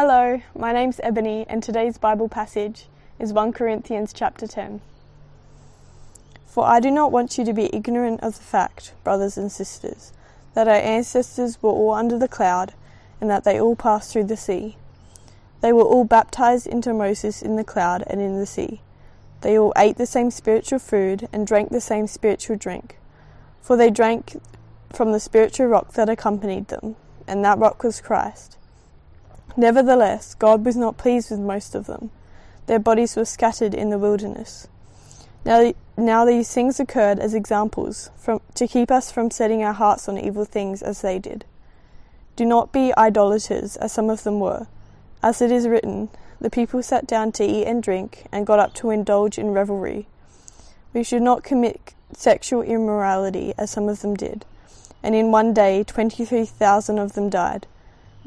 Hello, my name's Ebony and today's Bible passage is 1 Corinthians chapter 10. For I do not want you to be ignorant of the fact, brothers and sisters, that our ancestors were all under the cloud and that they all passed through the sea. They were all baptized into Moses in the cloud and in the sea. They all ate the same spiritual food and drank the same spiritual drink, for they drank from the spiritual rock that accompanied them, and that rock was Christ. Nevertheless, God was not pleased with most of them. Their bodies were scattered in the wilderness. Now, now these things occurred as examples from, to keep us from setting our hearts on evil things as they did. Do not be idolaters, as some of them were. As it is written, the people sat down to eat and drink, and got up to indulge in revelry. We should not commit sexual immorality, as some of them did. And in one day, 23,000 of them died.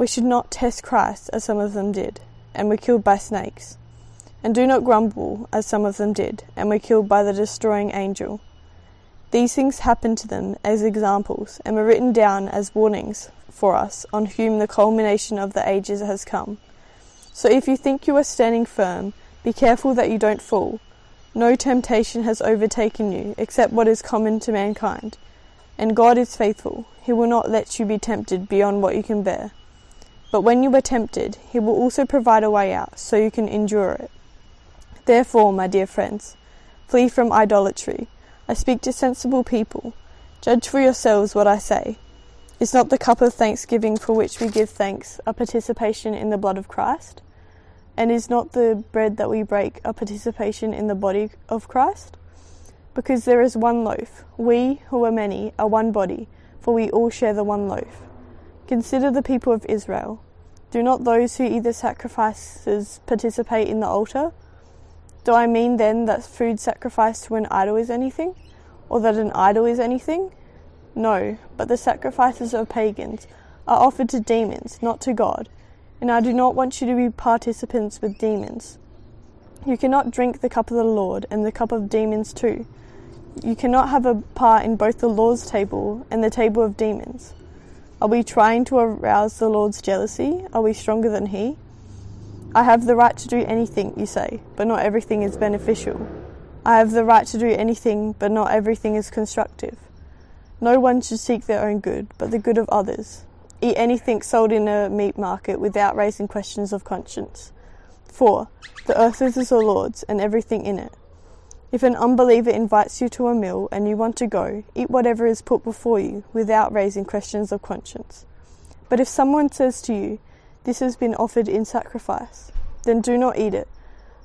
We should not test Christ, as some of them did, and were killed by snakes. And do not grumble, as some of them did, and were killed by the destroying angel. These things happened to them as examples, and were written down as warnings for us, on whom the culmination of the ages has come. So if you think you are standing firm, be careful that you don't fall. No temptation has overtaken you, except what is common to mankind. And God is faithful. He will not let you be tempted beyond what you can bear. But when you are tempted, he will also provide a way out, so you can endure it. Therefore, my dear friends, flee from idolatry. I speak to sensible people. Judge for yourselves what I say. Is not the cup of thanksgiving for which we give thanks a participation in the blood of Christ? And is not the bread that we break a participation in the body of Christ? Because there is one loaf, we, who are many, are one body, for we all share the one loaf. Consider the people of Israel. Do not those who eat the sacrifices participate in the altar? Do I mean then that food sacrificed to an idol is anything? Or that an idol is anything? No, but the sacrifices of pagans are offered to demons, not to God. And I do not want you to be participants with demons. You cannot drink the cup of the Lord and the cup of demons too. You cannot have a part in both the Lord's table and the table of demons. Are we trying to arouse the Lord's jealousy? Are we stronger than He? I have the right to do anything, you say, but not everything is beneficial. I have the right to do anything, but not everything is constructive. No one should seek their own good, but the good of others. Eat anything sold in a meat market without raising questions of conscience. 4. The earth is the Lord's, and everything in it. If an unbeliever invites you to a meal and you want to go, eat whatever is put before you without raising questions of conscience. But if someone says to you, This has been offered in sacrifice, then do not eat it,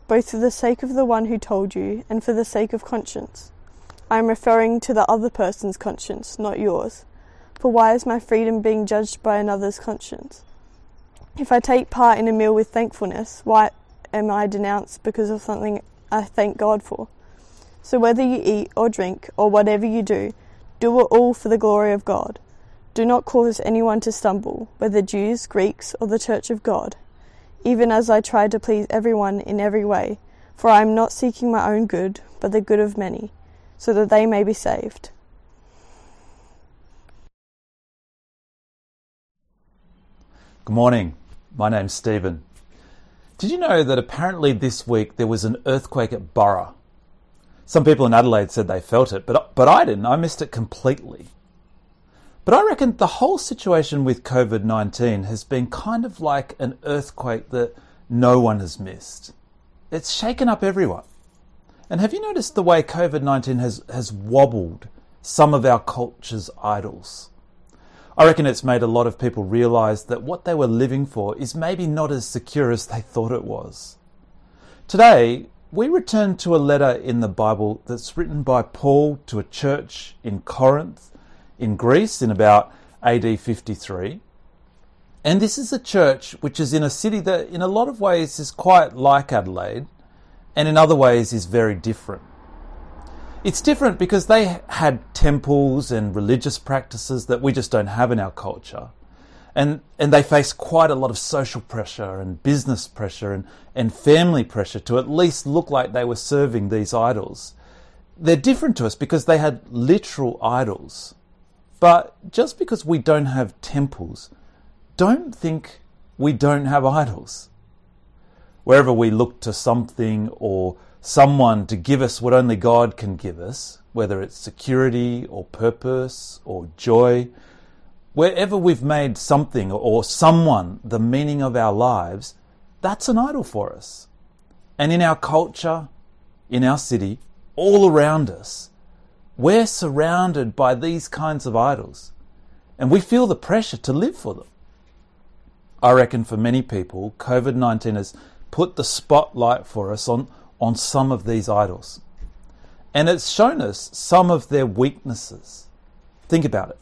both for the sake of the one who told you and for the sake of conscience. I am referring to the other person's conscience, not yours. For why is my freedom being judged by another's conscience? If I take part in a meal with thankfulness, why am I denounced because of something I thank God for? So whether you eat or drink or whatever you do, do it all for the glory of God. Do not cause anyone to stumble, whether Jews, Greeks, or the church of God, even as I try to please everyone in every way, for I am not seeking my own good, but the good of many, so that they may be saved. Good morning. My name's Stephen. Did you know that apparently this week there was an earthquake at Burra? Some people in Adelaide said they felt it, but, but I didn't. I missed it completely. But I reckon the whole situation with COVID 19 has been kind of like an earthquake that no one has missed. It's shaken up everyone. And have you noticed the way COVID 19 has, has wobbled some of our culture's idols? I reckon it's made a lot of people realise that what they were living for is maybe not as secure as they thought it was. Today, we return to a letter in the Bible that's written by Paul to a church in Corinth, in Greece, in about AD 53. And this is a church which is in a city that, in a lot of ways, is quite like Adelaide, and in other ways, is very different. It's different because they had temples and religious practices that we just don't have in our culture. And, and they faced quite a lot of social pressure and business pressure and, and family pressure to at least look like they were serving these idols. They're different to us because they had literal idols. But just because we don't have temples, don't think we don't have idols. Wherever we look to something or someone to give us what only God can give us, whether it's security or purpose or joy, wherever we've made something or someone the meaning of our lives, that's an idol for us. And in our culture, in our city, all around us, we're surrounded by these kinds of idols. And we feel the pressure to live for them. I reckon for many people, COVID 19 has put the spotlight for us on, on some of these idols. And it's shown us some of their weaknesses. Think about it.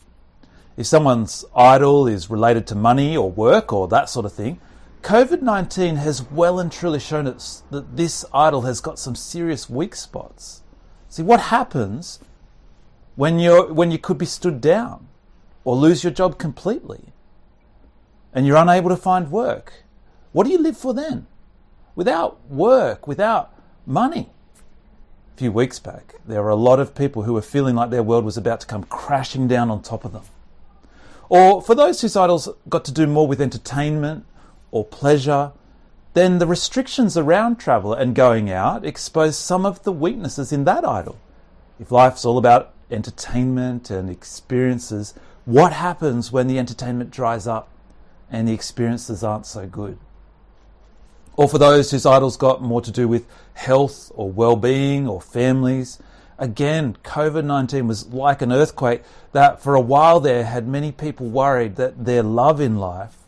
If someone's idol is related to money or work or that sort of thing, COVID 19 has well and truly shown us that this idol has got some serious weak spots. See, what happens when, you're, when you could be stood down or lose your job completely and you're unable to find work? What do you live for then? Without work, without money. A few weeks back, there were a lot of people who were feeling like their world was about to come crashing down on top of them. Or for those whose idols got to do more with entertainment or pleasure, then the restrictions around travel and going out expose some of the weaknesses in that idol. If life's all about entertainment and experiences, what happens when the entertainment dries up and the experiences aren't so good? Or for those whose idols got more to do with health or well being or families, again, COVID 19 was like an earthquake that for a while there had many people worried that their love in life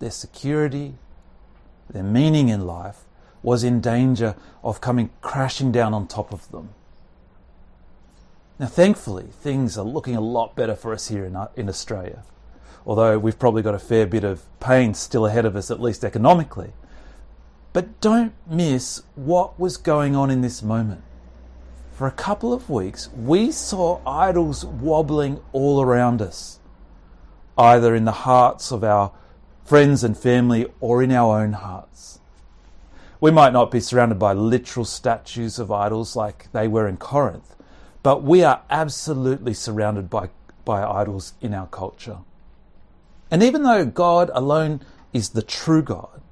their security, their meaning in life was in danger of coming crashing down on top of them. Now, thankfully, things are looking a lot better for us here in, uh, in Australia, although we've probably got a fair bit of pain still ahead of us, at least economically. But don't miss what was going on in this moment. For a couple of weeks, we saw idols wobbling all around us, either in the hearts of our friends and family, or in our own hearts. We might not be surrounded by literal statues of idols like they were in Corinth, but we are absolutely surrounded by, by idols in our culture. And even though God alone is the true God,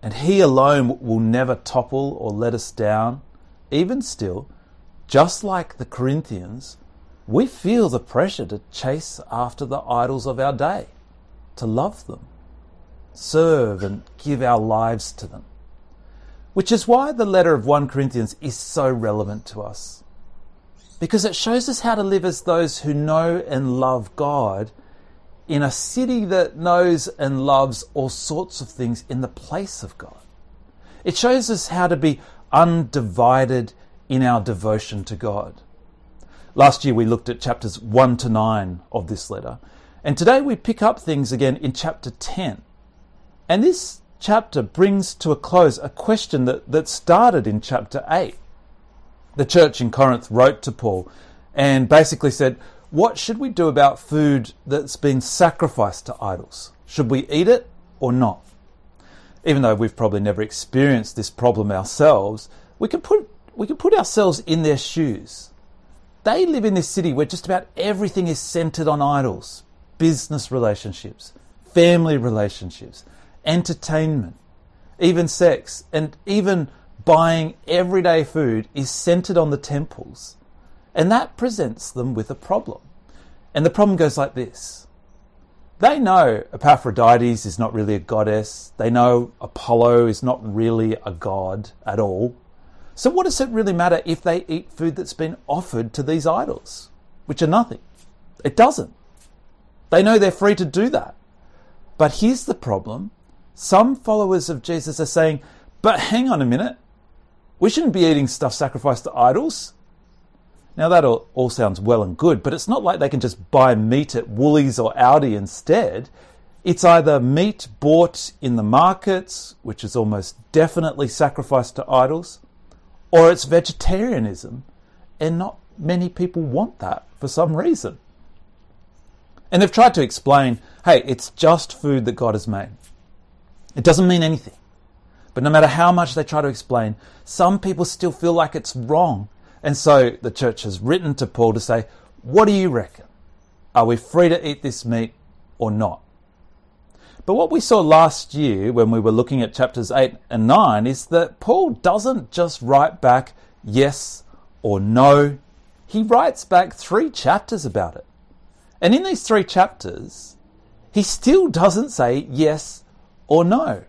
and He alone will never topple or let us down, even still, just like the Corinthians, we feel the pressure to chase after the idols of our day, to love them serve and give our lives to them. Which is why the letter of 1 Corinthians is so relevant to us. Because it shows us how to live as those who know and love God in a city that knows and loves all sorts of things in the place of God. It shows us how to be undivided in our devotion to God. Last year we looked at chapters 1 to 9 of this letter, and today we pick up things again in chapter 10. And this chapter brings to a close a question that, that started in chapter 8. The church in Corinth wrote to Paul and basically said, What should we do about food that's been sacrificed to idols? Should we eat it or not? Even though we've probably never experienced this problem ourselves, we can put, we can put ourselves in their shoes. They live in this city where just about everything is centered on idols business relationships, family relationships, entertainment, even sex, and even buying everyday food is centered on the temples. And that presents them with a problem. And the problem goes like this they know Epaphroditus is not really a goddess, they know Apollo is not really a god at all. So, what does it really matter if they eat food that's been offered to these idols, which are nothing? It doesn't. They know they're free to do that. But here's the problem some followers of Jesus are saying, but hang on a minute, we shouldn't be eating stuff sacrificed to idols. Now, that all, all, sounds well and good, but it's not like they can just buy meat at Woolies or Aldi instead. It's either meat bought in the markets, which is almost definitely sacrificed to idols, or it's vegetarianism, and not many people want that for some reason. And they've tried to explain hey, it's just food that God has made. It doesn't mean anything. But no matter how much they try to explain, some people still feel like it's wrong. And so the church has written to Paul to say, What do you reckon? Are we free to eat this meat or not? But what we saw last year when we were looking at chapters 8 and 9 is that Paul doesn't just write back yes or no, he writes back three chapters about it. And in these three chapters, he still doesn't say yes or no.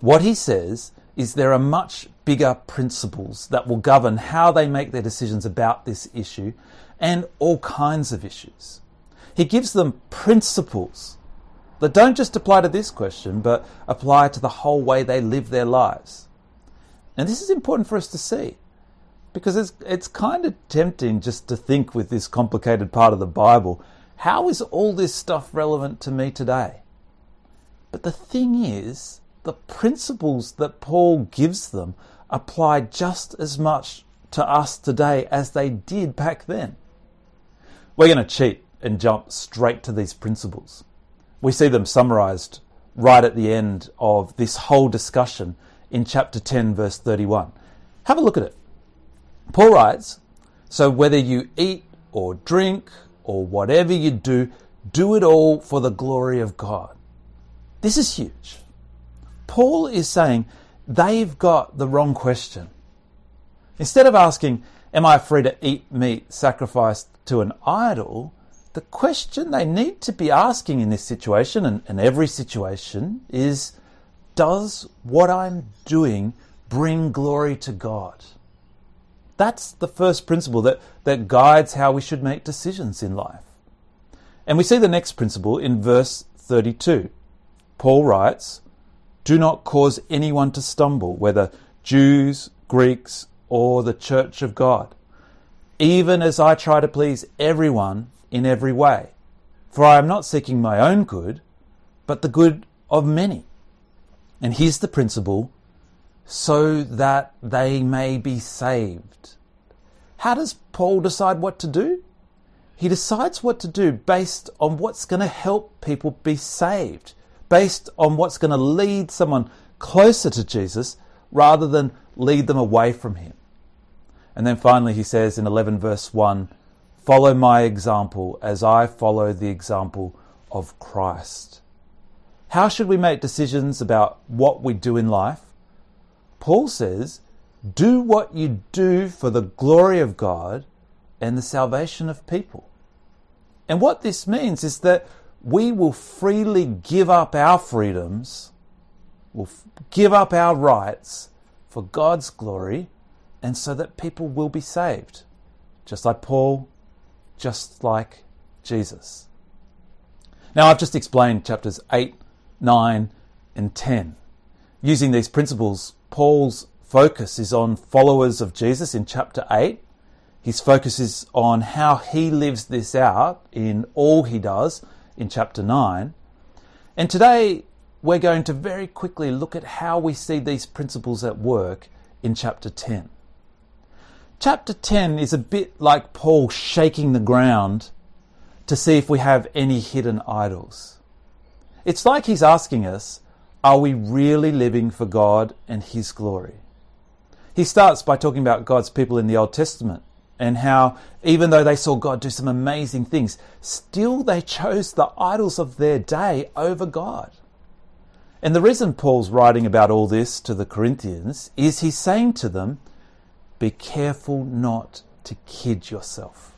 What he says is there are much bigger principles that will govern how they make their decisions about this issue and all kinds of issues. He gives them principles that don't just apply to this question, but apply to the whole way they live their lives. And this is important for us to see because it's, it's kind of tempting just to think with this complicated part of the Bible how is all this stuff relevant to me today? But the thing is, the principles that Paul gives them apply just as much to us today as they did back then. We're going to cheat and jump straight to these principles. We see them summarized right at the end of this whole discussion in chapter 10, verse 31. Have a look at it. Paul writes, So whether you eat or drink or whatever you do, do it all for the glory of God. This is huge. Paul is saying they've got the wrong question. Instead of asking, Am I free to eat meat sacrificed to an idol? The question they need to be asking in this situation and, and every situation is Does what I'm doing bring glory to God? That's the first principle that, that guides how we should make decisions in life. And we see the next principle in verse 32. Paul writes, Do not cause anyone to stumble, whether Jews, Greeks, or the church of God, even as I try to please everyone in every way. For I am not seeking my own good, but the good of many. And here's the principle so that they may be saved. How does Paul decide what to do? He decides what to do based on what's going to help people be saved, based on what's going to lead someone closer to Jesus rather than lead them away from him. And then finally, he says in 11 verse 1 Follow my example as I follow the example of Christ. How should we make decisions about what we do in life? Paul says, do what you do for the glory of God and the salvation of people. And what this means is that we will freely give up our freedoms, will give up our rights for God's glory, and so that people will be saved. Just like Paul, just like Jesus. Now, I've just explained chapters 8, 9, and 10. Using these principles, Paul's focus is on followers of Jesus in chapter 8. His focus is on how he lives this out in all he does in chapter 9. And today we're going to very quickly look at how we see these principles at work in chapter 10. Chapter 10 is a bit like Paul shaking the ground to see if we have any hidden idols. It's like he's asking us, are we really living for God and His glory? He starts by talking about God's people in the Old Testament and how, even though they saw God do some amazing things, still they chose the idols of their day over God. And the reason Paul's writing about all this to the Corinthians is he's saying to them, be careful not to kid yourself.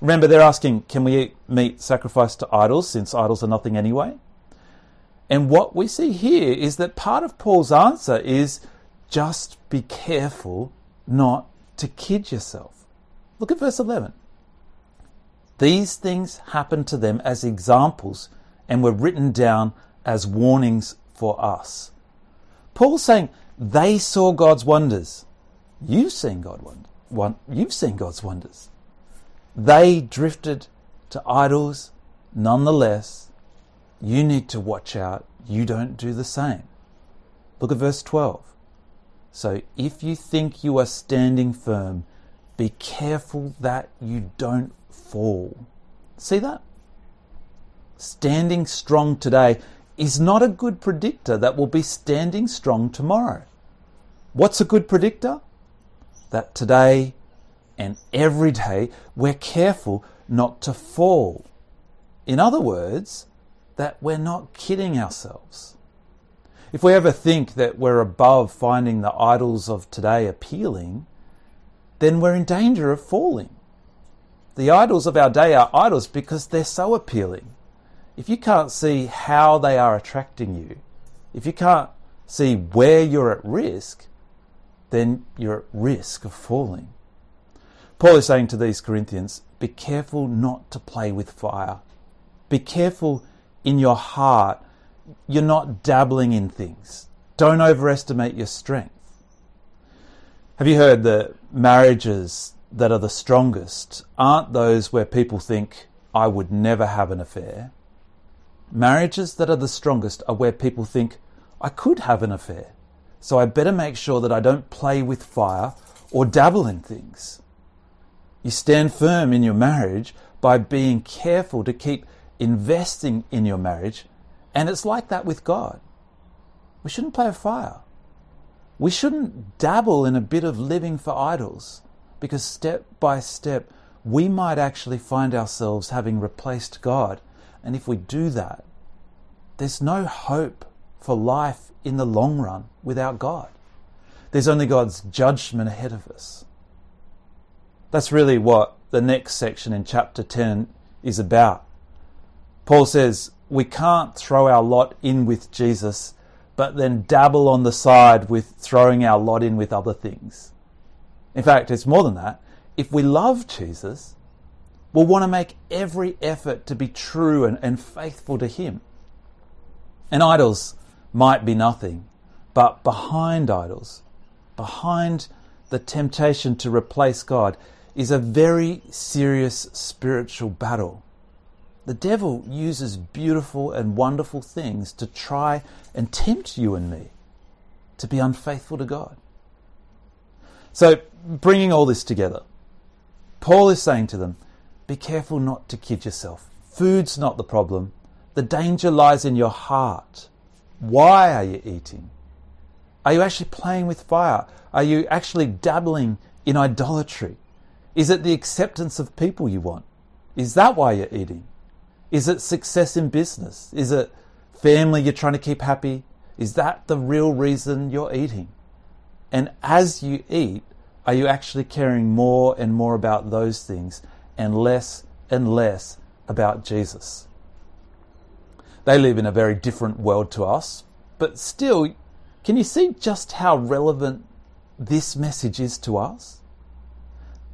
Remember, they're asking, can we eat meat sacrificed to idols since idols are nothing anyway? And what we see here is that part of Paul's answer is just be careful not to kid yourself. Look at verse 11. These things happened to them as examples and were written down as warnings for us. Paul's saying they saw God's wonders. You've seen God wonder, you've seen God's wonders. They drifted to idols. Nonetheless, you need to watch out you don't do the same. Look at verse 12. So if you think you are standing firm, be careful that you don't fall. See that? Standing strong today is not a good predictor that will be standing strong tomorrow. What's a good predictor? That today and every day we're careful not to fall. In other words, that we're not kidding ourselves. If we ever think that we're above finding the idols of today appealing, then we're in danger of falling. The idols of our day are idols because they're so appealing. If you can't see how they are attracting you, if you can't see where you're at risk, then you're at risk of falling. Paul is saying to these Corinthians, be careful not to play with fire. Be careful in your heart. You're not dabbling in things. Don't overestimate your strength. Have you heard that marriages that are the strongest aren't those where people think, I would never have an affair? Marriages that are the strongest are where people think, I could have an affair. So I better make sure that I don't play with fire or dabble in things. You stand firm in your marriage by being careful to keep investing in your marriage, and it's like that with God. We shouldn't play with fire. We shouldn't dabble in a bit of living for idols, because step by step we might actually find ourselves having replaced God. And if we do that, there's no hope for life in the long run without God. There's only God's judgment ahead of us. That's really what the next section in chapter 10 is about. Paul says we can't throw our lot in with Jesus, but then dabble on the side with throwing our lot in with other things. In fact, it's more than that. If we love Jesus, we'll want to make every effort to be true and, and faithful to Him. And idols might be nothing, but behind idols, behind the temptation to replace God, is a very serious spiritual battle. The devil uses beautiful and wonderful things to try and tempt you and me to be unfaithful to God. So, bringing all this together, Paul is saying to them, be careful not to kid yourself. Food's not the problem. The danger lies in your heart. Why are you eating? Are you actually playing with fire? Are you actually dabbling in idolatry? Is it the acceptance of people you want? Is that why you're eating? Is it success in business? Is it family you're trying to keep happy? Is that the real reason you're eating? And as you eat, are you actually caring more and more about those things and less and less about Jesus? They live in a very different world to us, but still, can you see just how relevant this message is to us?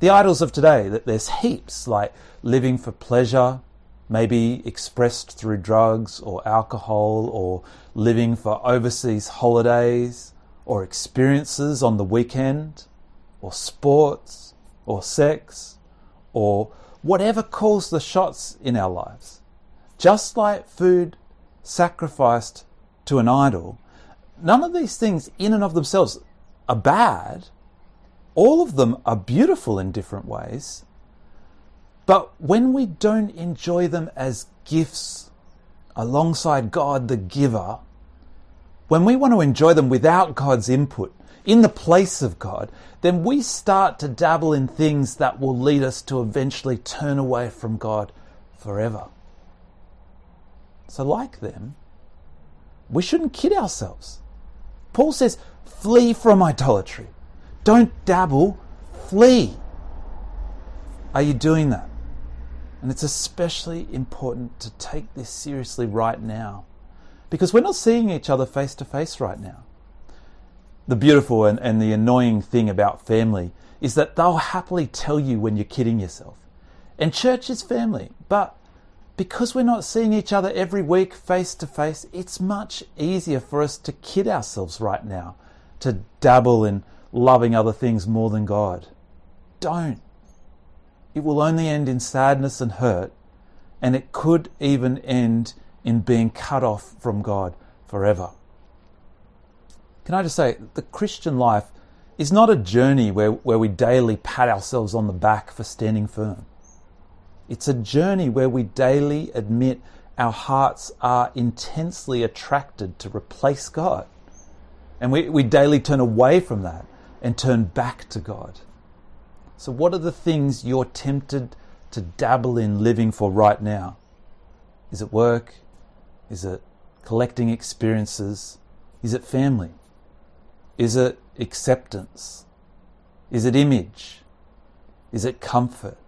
the idols of today, that there's heaps like living for pleasure, maybe expressed through drugs or alcohol, or living for overseas holidays, or experiences on the weekend, or sports, or sex, or whatever calls the shots in our lives. Just like food sacrificed to an idol, none of these things in and of themselves are bad all of them are beautiful in different ways. But when we don't enjoy them as gifts alongside God, the giver, when we want to enjoy them without God's input, in the place of God, then we start to dabble in things that will lead us to eventually turn away from God forever. So, like them, we shouldn't kid ourselves. Paul says, flee from idolatry. Don't dabble, flee. Are you doing that? And it's especially important to take this seriously right now because we're not seeing each other face to face right now. The beautiful and, and the annoying thing about family is that they'll happily tell you when you're kidding yourself. And church is family, but because we're not seeing each other every week face to face, it's much easier for us to kid ourselves right now, to dabble in loving other things more than God. Don't. It will only end in sadness and hurt, and it could even end in being cut off from God forever. Can I just say, the Christian life is not a journey where, where we daily pat ourselves on the back for standing firm. It's a journey where we daily admit our hearts are intensely attracted to replace God. And we, we daily turn away from that and turn back to God. So, what are the things you're tempted to dabble in living for right now? Is it work? Is it collecting experiences? Is it family? Is it acceptance? Is it image? Is it comfort?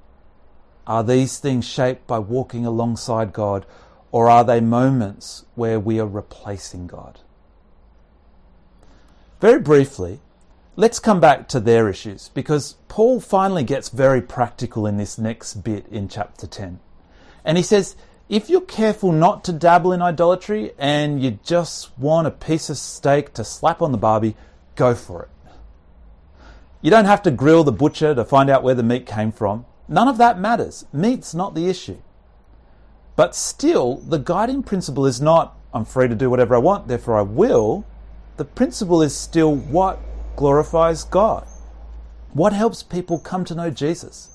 Are these things shaped by walking alongside God, or are they moments where we are replacing God? Very briefly, let's come back to their issues because Paul finally gets very practical in this next bit in chapter 10. And he says, if you're careful not to dabble in idolatry and you just want a piece of steak to slap on the barbie, go for it. You don't have to grill the butcher to find out where the meat came from. None of that matters. Meat's not the issue. But still, the guiding principle is not, I'm free to do whatever I want, therefore I will. The principle is still what glorifies God? What helps people come to know Jesus?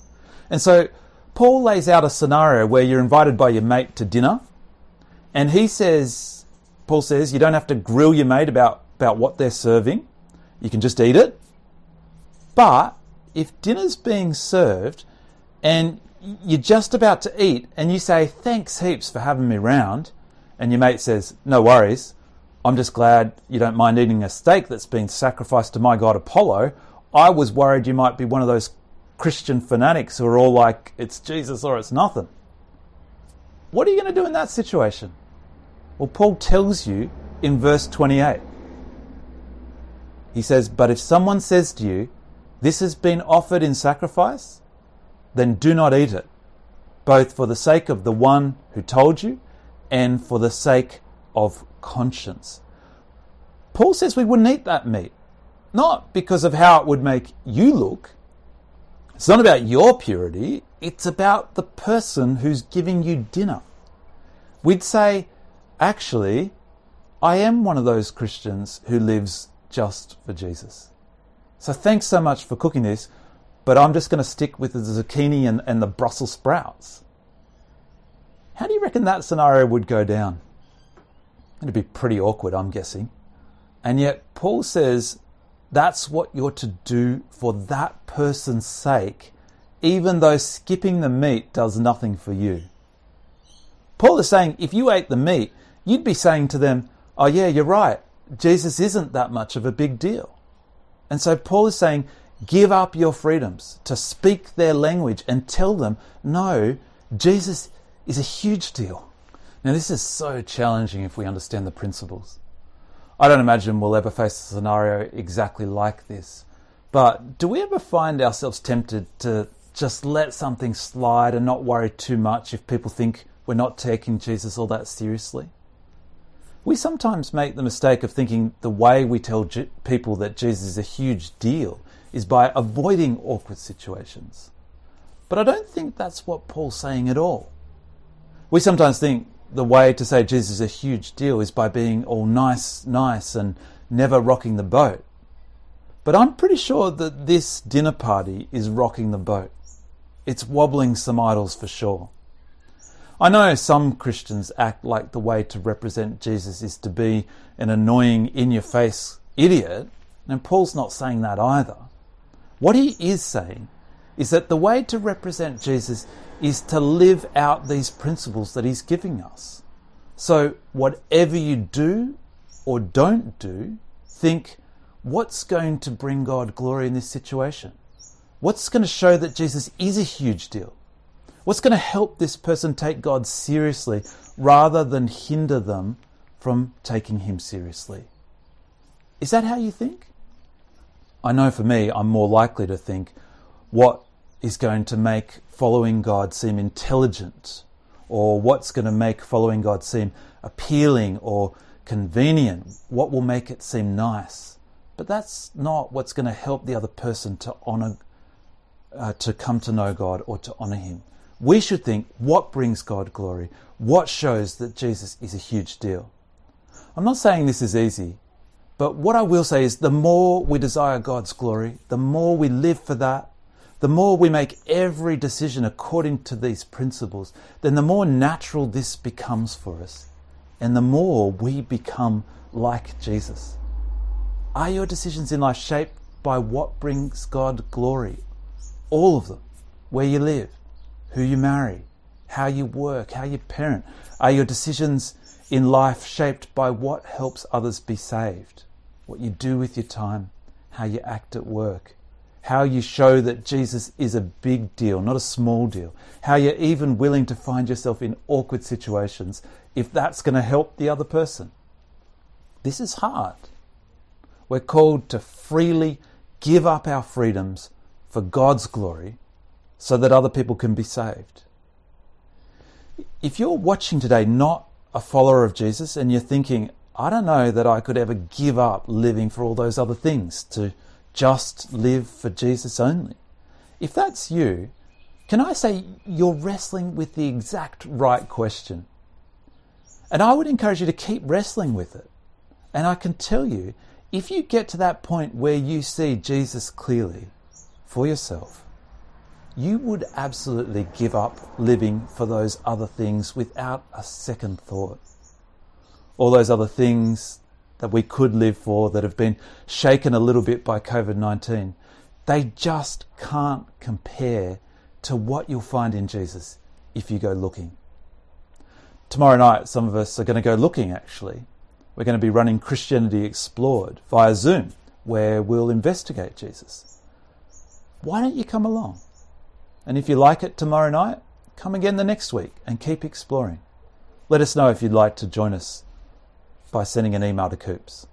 And so Paul lays out a scenario where you're invited by your mate to dinner, and he says, Paul says, you don't have to grill your mate about, about what they're serving, you can just eat it. But if dinner's being served and you're just about to eat and you say, thanks heaps for having me round, and your mate says, no worries, I'm just glad you don't mind eating a steak that's been sacrificed to my god Apollo. I was worried you might be one of those Christian fanatics who are all like, it's Jesus or it's nothing. What are you going to do in that situation? Well, Paul tells you in verse 28. He says, But if someone says to you, This has been offered in sacrifice, then do not eat it, both for the sake of the one who told you and for the sake of conscience. Paul says we wouldn't eat that meat, not because of how it would make you look. It's not about your purity, it's about the person who's giving you dinner. We'd say, actually, I am one of those Christians who lives just for Jesus. So thanks so much for cooking this, but I'm just going to stick with the zucchini and, and the Brussels sprouts. How do you reckon that scenario would go down? It'd be pretty awkward, I'm guessing. And yet, Paul says that's what you're to do for that person's sake, even though skipping the meat does nothing for you. Paul is saying if you ate the meat, you'd be saying to them, Oh, yeah, you're right. Jesus isn't that much of a big deal. And so Paul is saying, give up your freedoms to speak their language and tell them, no, Jesus is a huge deal. Now, this is so challenging if we understand the principles. I don't imagine we'll ever face a scenario exactly like this. But do we ever find ourselves tempted to just let something slide and not worry too much if people think we're not taking Jesus all that seriously? We sometimes make the mistake of thinking the way we tell people that Jesus is a huge deal is by avoiding awkward situations. But I don't think that's what Paul's saying at all. We sometimes think the way to say Jesus is a huge deal is by being all nice, nice, and never rocking the boat. But I'm pretty sure that this dinner party is rocking the boat. It's wobbling some idols for sure. I know some Christians act like the way to represent Jesus is to be an annoying, in your face idiot, and Paul's not saying that either. What he is saying is that the way to represent Jesus is to live out these principles that He's giving us. So, whatever you do or don't do, think what's going to bring God glory in this situation? What's going to show that Jesus is a huge deal? What's going to help this person take God seriously rather than hinder them from taking Him seriously? Is that how you think? I know for me, I'm more likely to think what is going to make following God seem intelligent, or what's going to make following God seem appealing or convenient, what will make it seem nice. But that's not what's going to help the other person to honor, uh, to come to know God or to honor Him. We should think what brings God glory, what shows that Jesus is a huge deal. I'm not saying this is easy, but what I will say is the more we desire God's glory, the more we live for that, the more we make every decision according to these principles, then the more natural this becomes for us, and the more we become like Jesus. Are your decisions in life shaped by what brings God glory? All of them. Where you live, who you marry, how you work, how you parent. Are your decisions in life shaped by what helps others be saved, what you do with your time, how you act at work, how you show that Jesus is a big deal, not a small deal, how you're even willing to find yourself in awkward situations if that's going to help the other person. This is hard. We're called to freely give up our freedoms for God's glory so that other people can be saved. If you're watching today not a follower of Jesus and you're thinking, I don't know that I could ever give up living for all those other things to just live for Jesus only. If that's you, can I say you're wrestling with the exact right question? And I would encourage you to keep wrestling with it. And I can tell you, if you get to that point where you see Jesus clearly for yourself, you would absolutely give up living for those other things without a second thought. All those other things that we could live for that have been shaken a little bit by COVID 19, they just can't compare to what you'll find in Jesus if you go looking. Tomorrow night, some of us are going to go looking actually. We're going to be running Christianity Explored via Zoom, where we'll investigate Jesus. Why don't you come along? And if you like it tomorrow night, come again the next week and keep exploring. Let us know if you'd like to join us by sending an email to Coops.